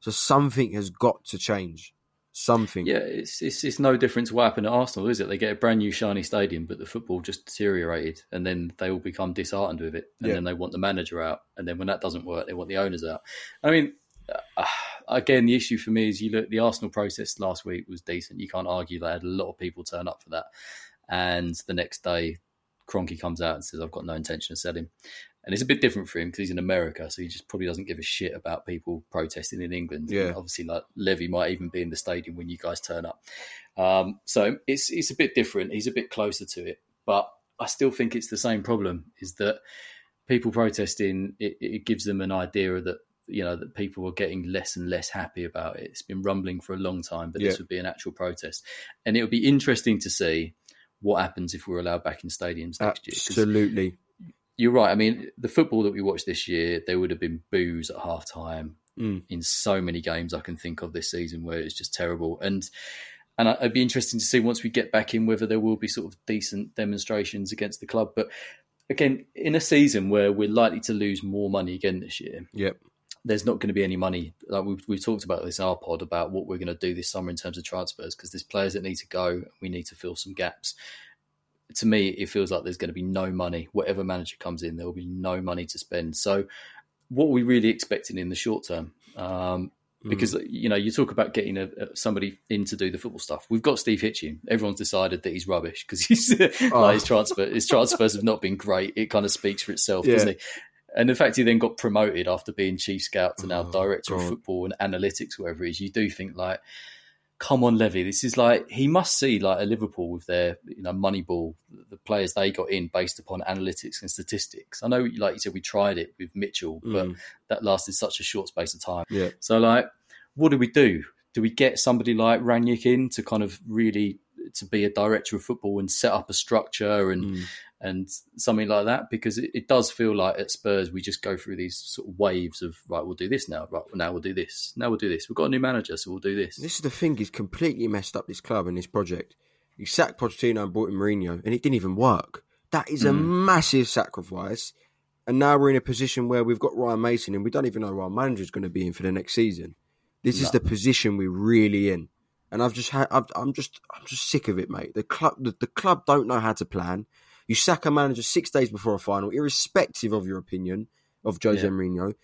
So something has got to change. Something. Yeah, it's, it's it's no different to what happened at Arsenal, is it? They get a brand new shiny stadium, but the football just deteriorated, and then they all become disheartened with it, and yeah. then they want the manager out, and then when that doesn't work, they want the owners out. I mean, uh, again, the issue for me is you look the Arsenal process last week was decent. You can't argue they had a lot of people turn up for that, and the next day Kroenke comes out and says, I've got no intention of selling. And it's a bit different for him because he's in America, so he just probably doesn't give a shit about people protesting in England. Yeah. And obviously, like Levy might even be in the stadium when you guys turn up. Um, so it's it's a bit different. He's a bit closer to it, but I still think it's the same problem. Is that people protesting? It, it gives them an idea that you know that people are getting less and less happy about it. It's been rumbling for a long time, but yeah. this would be an actual protest, and it would be interesting to see what happens if we're allowed back in stadiums next year. Absolutely. You're right. I mean, the football that we watched this year, there would have been boos at half time mm. in so many games I can think of this season where it's just terrible. And and it'd be interesting to see once we get back in whether there will be sort of decent demonstrations against the club. But again, in a season where we're likely to lose more money again this year, yep there's not going to be any money. Like we've, we've talked about this in our pod about what we're going to do this summer in terms of transfers because there's players that need to go. We need to fill some gaps. To me, it feels like there's going to be no money. Whatever manager comes in, there will be no money to spend. So, what are we really expecting in the short term? Um, hmm. because mm. you know you talk about getting a, somebody in to do the football stuff. We've got Steve Hitchen. Everyone's decided that he's rubbish because he's oh. like his transfer his transfers have not been great. It kind of speaks for itself, yeah. doesn't it? And the fact he then got promoted after being chief scout to now oh, director God. of football and analytics, whatever it is, you do think like, come on, Levy, this is like he must see like a Liverpool with their you know Moneyball, the players they got in based upon analytics and statistics. I know, like you said, we tried it with Mitchell, but mm. that lasted such a short space of time. Yeah. So like, what do we do? Do we get somebody like Rangnick in to kind of really to be a director of football and set up a structure and mm and something like that because it, it, does feel like at Spurs we just go through these sort of waves of right we'll do this now right now we'll do this now we'll do this we've got a new manager so we'll do this. This is the thing he's completely messed up this club and this project. He sacked Pochettino and brought in Mourinho and it didn't even work. That is a mm. massive sacrifice. And now we're in a position where we've got Ryan Mason and we don't even know who our manager is going to be in for the next season. This no. is the position we're really in. And I've just had, i am just, I'm just sick of it, mate. The club, the, the club don't know how to plan. You sack a manager six days before a final, irrespective of your opinion of Jose yeah. Mourinho.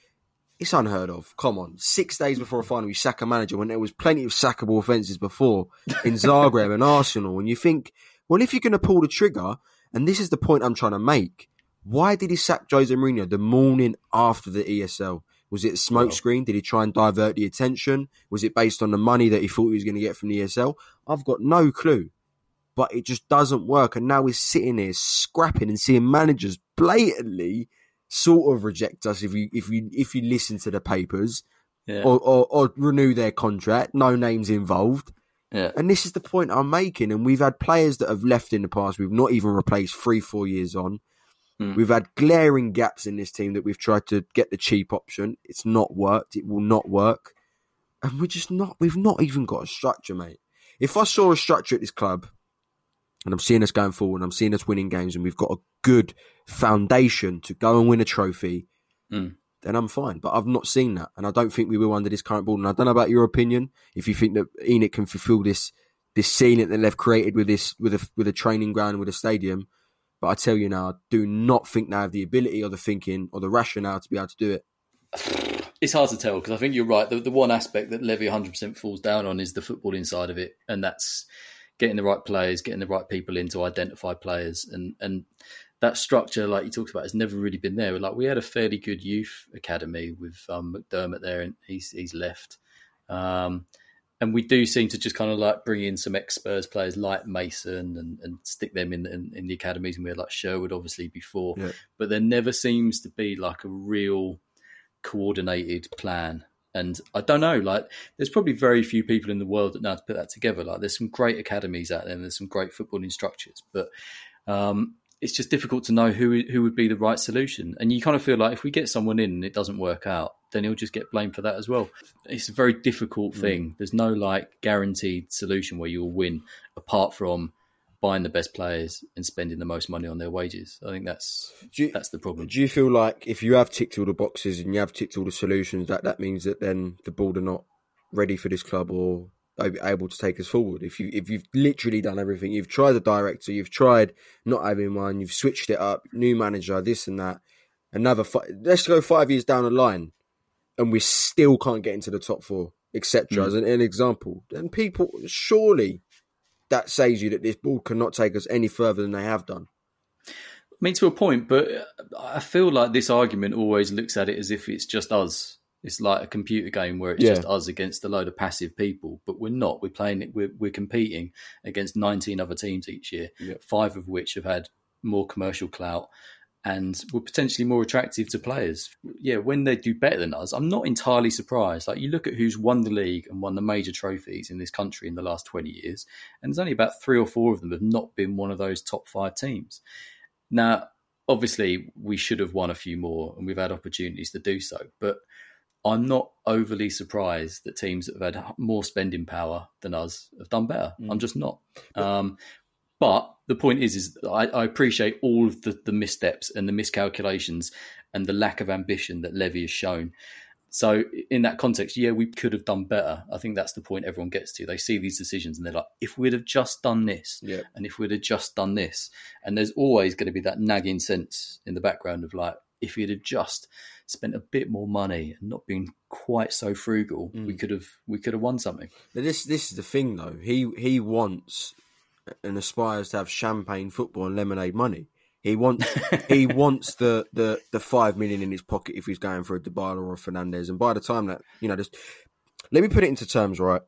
It's unheard of. Come on, six days before a final, you sack a manager when there was plenty of sackable offences before in Zagreb and Arsenal. And you think, well, if you're going to pull the trigger, and this is the point I'm trying to make, why did he sack Jose Mourinho the morning after the ESL? Was it a smokescreen? Did he try and divert the attention? Was it based on the money that he thought he was going to get from the ESL? I've got no clue but it just doesn't work. And now we're sitting here scrapping and seeing managers blatantly sort of reject us if you if you if you listen to the papers yeah. or, or, or renew their contract. No names involved. Yeah. And this is the point I'm making. And we've had players that have left in the past. We've not even replaced three, four years on. Mm. We've had glaring gaps in this team that we've tried to get the cheap option. It's not worked. It will not work. And we're just not, we've not even got a structure, mate. If I saw a structure at this club and I'm seeing us going forward. And I'm seeing us winning games, and we've got a good foundation to go and win a trophy. Mm. Then I'm fine. But I've not seen that, and I don't think we will under this current board. And I don't know about your opinion. If you think that ENIC can fulfil this this scene that they've created with this with a with a training ground with a stadium, but I tell you now, I do not think they have the ability or the thinking or the rationale to be able to do it. It's hard to tell because I think you're right. The, the one aspect that Levy 100% falls down on is the footballing side of it, and that's getting the right players, getting the right people in to identify players, and and that structure, like you talked about, has never really been there. Like we had a fairly good youth academy with um, McDermott there, and he's he's left. Um, and we do seem to just kind of like bring in some ex Spurs players like Mason and, and stick them in, in, in the academies. And we had like Sherwood obviously before, yeah. but there never seems to be like a real coordinated plan and I don't know, like, there's probably very few people in the world that know how to put that together. Like, there's some great academies out there, and there's some great footballing structures, but um, it's just difficult to know who who would be the right solution. And you kind of feel like if we get someone in and it doesn't work out, then he'll just get blamed for that as well. It's a very difficult Mm. thing. There's no like guaranteed solution where you'll win apart from buying the best players and spending the most money on their wages. I think that's you, that's the problem. do you feel like if you have ticked all the boxes and you have ticked all the solutions, that that means that then the board are not ready for this club or able to take us forward? If you if you've literally done everything, you've tried the director, you've tried not having one, you've switched it up, new manager, this and that. Another fi- let's go five years down the line, and we still can't get into the top four, etc. Mm. As an, an example, then people surely that says you that this board cannot take us any further than they have done. I mean, to a point, but I feel like this argument always looks at it as if it's just us. It's like a computer game where it's Yeah. just us against a load of passive people, but we're not. We're playing it. We're, we're competing against 19 other teams each year, Yeah. five of which have had more commercial clout and were potentially more attractive to players. Yeah, when they do better than us, I'm not entirely surprised. Like you look at who's won the league and won the major trophies in this country in the last 20 years, and there's only about three or four of them have not been one of those top five teams. Now, obviously, we should have won a few more, and we've had opportunities to do so. But I'm not overly surprised that teams that have had more spending power than us have done better. I'm just not. Um, but the point is, is I, I appreciate all of the, the missteps and the miscalculations and the lack of ambition that Levy has shown. So in that context, yeah, we could have done better. I think that's the point everyone gets to. They see these decisions and they're like, if we'd have just done this, Yeah. and if we'd have just done this, and there's always going to be that nagging sense in the background of like, if we'd have just spent a bit more money and not been quite so frugal, we mm. could have we could have won something. Now this this is the thing though. He he wants and aspires to have champagne football and lemonade money. He wants he wants the, the, the five million in his pocket if he's going for a Dybala or a Fernandes. And by the time that you know, just let me put it into terms. Right,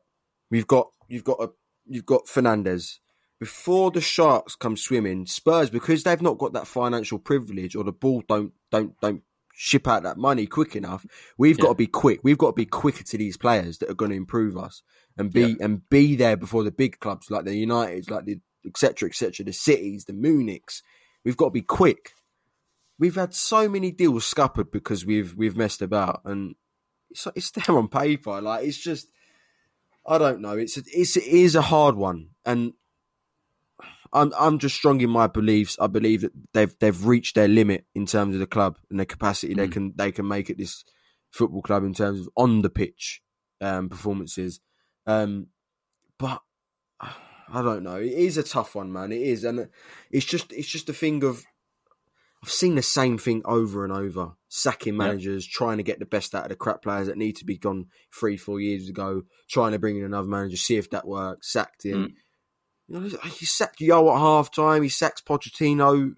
we've got you've got a you've got Fernandes before the Sharks come swimming. Spurs because they've not got that financial privilege or the ball don't don't don't ship out that money quick enough. We've got to be quick. We've got to be quicker to these players that are going to improve us and be Yeah. and be there before the big clubs like the Uniteds, like the etc. etc. The cities, the Munichs. We've got to be quick. We've had so many deals scuppered because we've we've messed about, and it's it's there on paper. Like it's just, I don't know. It's a, it's it is a hard one, and I'm I'm just strong in my beliefs. I believe that they've they've reached their limit in terms of the club and the capacity they Mm. can they can make at this football club in terms of on the pitch um, performances. Um, but I don't know. It is a tough one, man. It is, and it's just it's just a thing of I've seen the same thing over and over. Sacking Yeah. managers, trying to get the best out of the crap players that need to be gone three, four years ago, trying to bring in another manager, see if that works, sacked him. Mm. You know, he sacked Jol at half time, he sacks Pochettino,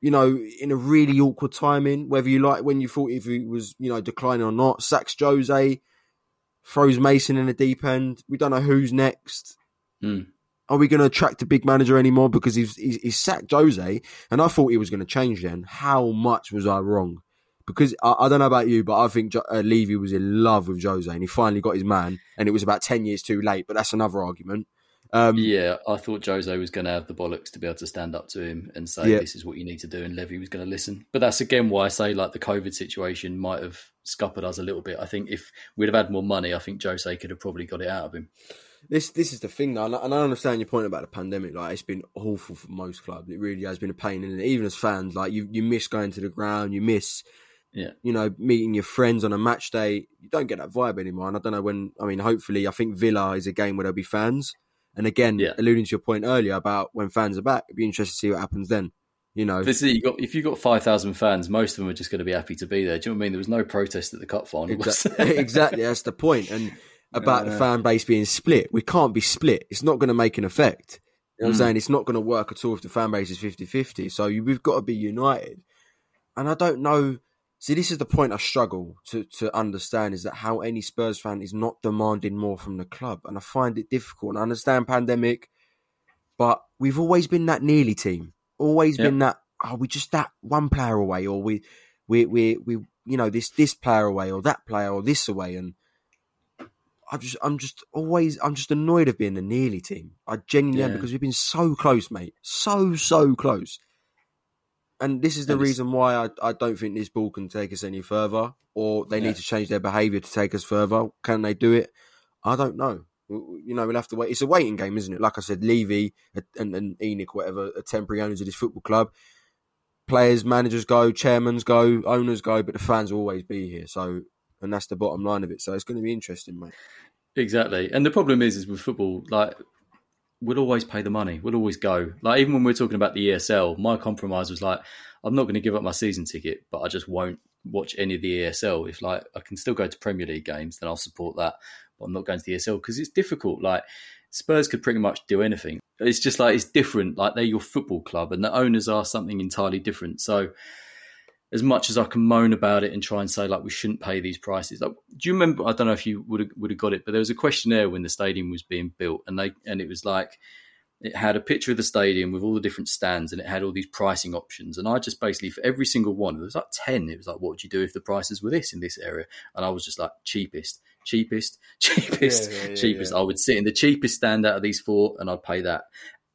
you know, in a really awkward timing, whether you like when you thought if he was, you know, declining or not, sacks Jose, throws Mason in the deep end. We don't know who's next. Mm. Are we going to attract a big manager anymore because he's, he's, he's sacked Jose? And I thought he was going to change then. How much was I wrong? Because I, I don't know about you, but I think jo- uh, Levy was in love with Jose and he finally got his man. And it was about 10 years too late, but that's another argument. Um, Yeah, I thought Jose was going to have the bollocks to be able to stand up to him and say, Yeah. "This is what you need to do," and Levy was going to listen. But that's again why I say like the COVID situation might have scuppered us a little bit. I think if we'd have had more money, I think Jose could have probably got it out of him. This this is the thing though, and I and I understand your point about the pandemic. Like it's been awful for most clubs. It really has been a pain, and even as fans, like you you miss going to the ground, you miss Yeah. you know meeting your friends on a match day. You don't get that vibe anymore. And I don't know when. I mean, hopefully, I think Villa is a game where there'll be fans. And again, Yeah. alluding to your point earlier about when fans are back, it'd be interesting to see what happens then. You know, This is, you got if you got five thousand fans, most of them are just going to be happy to be there. Do you know what I mean? There was no protest at the cup final. Exactly, exactly. That's the point. And about the Uh, fan base being split, we can't be split. It's not going to make an effect. You know what I'm Mm. saying? It's not going to work at all if the fan base is 50 50. So you, we've got to be united. And I don't know. See, this is the point I struggle to, to understand is that how any Spurs fan is not demanding more from the club. And I find it difficult. And I understand pandemic, but we've always been that nearly team. Always Yep. been that, oh, we just that one player away, or we, we, we, we, you know, this, this player away, or that player, or this away. And I just, I'm just always, I'm just annoyed of being the nearly team. I genuinely am because we've been so close, mate. So, so close. And this is the And reason why I, I don't think this ball can take us any further, or they Yeah. need to change their behaviour to take us further. Can they do it? I don't know. You know, we'll have to wait. It's a waiting game, isn't it? Like I said, Levy and, and ENIC, whatever, are temporary owners of this football club. Players, managers go, chairmans go, owners go, but the fans will always be here. So, and that's the bottom line of it. So it's going to be interesting, mate. Exactly. And the problem is, is with football, like we'll always pay the money. We'll always go. Like even when we're talking about the ESL, my compromise was like, I'm not going to give up my season ticket, but I just won't watch any of the ESL. If like I can still go to Premier League games, then I'll support that. But I'm not going to the ESL because it's difficult. Like Spurs could pretty much do anything. It's just like it's different. Like they're your football club, and the owners are something entirely different. So as much as I can moan about it and try and say like we shouldn't pay these prices. Like, do you remember? I don't know if you would have, would have got it, but there was a questionnaire when the stadium was being built, and they and it was like it had a picture of the stadium with all the different stands, and it had all these pricing options. And I just basically for every single one, there was like ten. It was like, what would you do if the prices were this in this area? And I was just like cheapest, cheapest, cheapest, Yeah, yeah, yeah, cheapest. I would sit in the cheapest stand out of these four, and I'd pay that.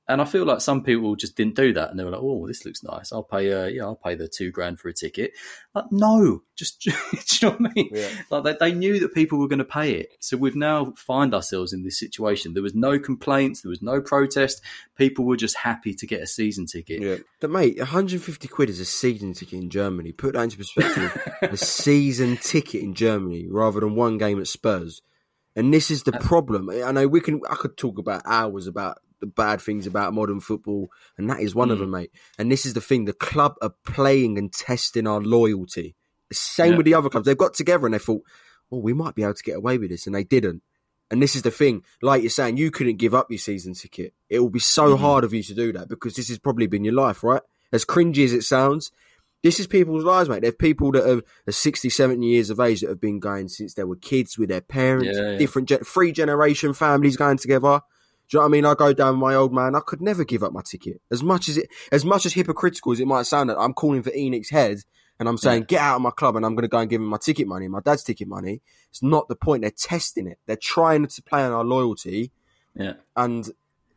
And I feel like some people just didn't do that, and they were like, "Oh, this looks nice. I'll pay. Uh, yeah, I'll pay the two grand for a ticket." Like, no, just do you know what I mean? Yeah. Like they, they knew that people were going to pay it, so we've now find ourselves in this situation. There was no complaints, there was no protest. People were just happy to get a season ticket. Yeah. But mate, 150 quid is a season ticket in Germany. Put that into perspective. a season ticket in Germany rather than one game at Spurs. And this is the problem. I know we can I could talk about hours about the bad things about modern football, and that is one of Mm. them, mate. And this is the thing, the club are playing and testing our loyalty. The same Yeah. with the other clubs. They've got together and they thought, Oh, we might be able to get away with this, and they didn't. And this is the thing, like you're saying, you couldn't give up your season ticket. It will be so Mhm. hard of you to do that because this has probably been your life, right? As cringy as it sounds, this is people's lives, mate. There are people that are, are 60, 70 years of age that have been going since they were kids with their parents, Yeah, yeah. different three generation families going together. Do you know what I mean? I go down with my old man. I could never give up my ticket. As much as it, as much as hypocritical as it might sound, that I'm calling for ENIC's head and I'm saying, get out of my club and I'm going to go and give him my ticket money, my dad's ticket money. It's not the point. They're testing it. They're trying to play on our loyalty. Yeah, And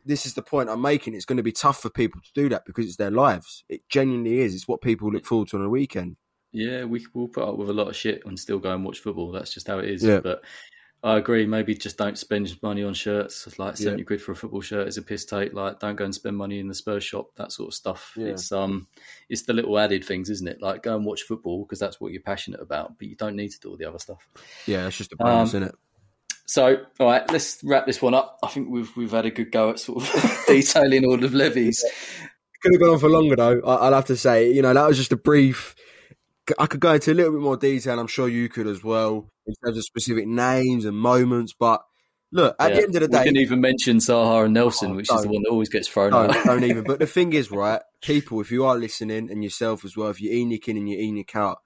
this is the point I'm making. It's going to be tough for people to do that because it's their lives. It genuinely is. It's what people look forward to on a weekend. yeah, we will put up with a lot of shit and still go and watch football. That's just how it is. Yeah. But I agree. Maybe just don't spend money on shirts. It's Like Yeah. seventy quid for a football shirt is a piss take. Like don't go and spend money in the Spurs shop. That sort of stuff. Yeah. It's um, it's the little added things, isn't it? Like go and watch football because that's what you're passionate about. But you don't need to do all the other stuff. Yeah, that's just a bonus, Um, isn't it? So, all right, let's wrap this one up. I think we've we've had a good go at sort of detailing all of Levy's. Could have gone on for longer though. I'll have to say, you know, that was just a brief. I could go into a little bit more detail. I'm sure you could as well in terms of specific names and moments. But look, at Yeah. the end of the we day, didn't even mention Zaha and Nelson, Oh, which is the one that always gets thrown don't, out. don't even. But the thing is, right, people, if you are listening and yourself as well, if you're ENIC in and you're ENIC out,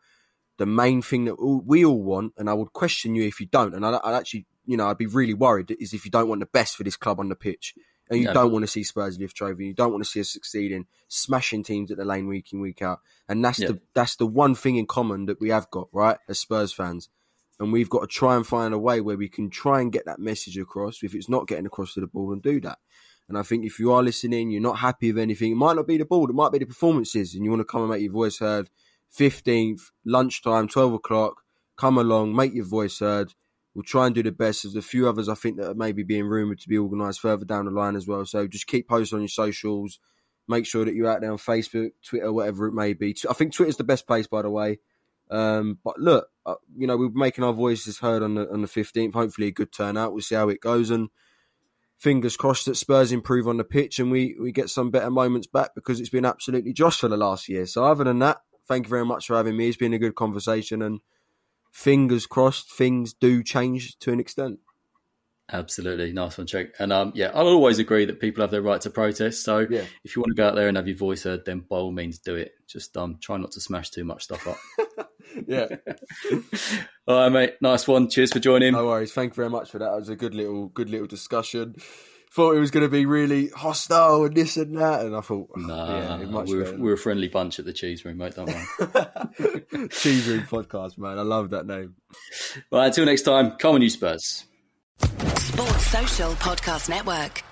the main thing that we all want, and I would question you if you don't, and I'd, I'd actually, you know, I'd be really worried, is if you don't want the best for this club on the pitch. And you No. don't want to see Spurs lift trophy. You don't want to see us succeeding, smashing teams at the lane week in week out. And that's Yeah. the that's the one thing in common that we have got, right, as Spurs fans. And we've got to try and find a way where we can try and get that message across. If it's not getting across to the ball, and do that. And I think if you are listening, you're not happy with anything, it might not be the ball, it might be the performances, and you want to come and make your voice heard. 15th, lunchtime, 12 o'clock, come along, make your voice heard. We'll try and do the best. There's a few others I think that are maybe being rumoured to be organised further down the line as well. So just keep posting on your socials. Make sure that you're out there on Facebook, Twitter, whatever it may be. I think Twitter's the best place, by the way. Um, but look, uh, you know, we're making our voices heard on the on the 15th. Hopefully, a good turnout. We'll see how it goes, and fingers crossed that Spurs improve on the pitch and we we get some better moments back because it's been absolutely josh for the last year. So, other than that, thank you very much for having me. It's been a good conversation, and fingers crossed, things do change to an extent. Absolutely, nice one, Chuck. And um, yeah, I'll always agree that people have their right to protest. So Yeah. if you want to go out there and have your voice heard, then by all means do it. Just um, try not to smash too much stuff up. Yeah, all right, mate. Nice one. Cheers for joining. no worries. Thank you very much for that. It was a good little good little discussion. Thought it was going to be really hostile and this and that, and I thought, oh, Nah, yeah, much we're, better. we're a friendly bunch at the cheese room, mate. Don't worry. Cheese Room Podcast, man. I love that name. well, until next time, come on, you Spurs. Sports Social Podcast Network.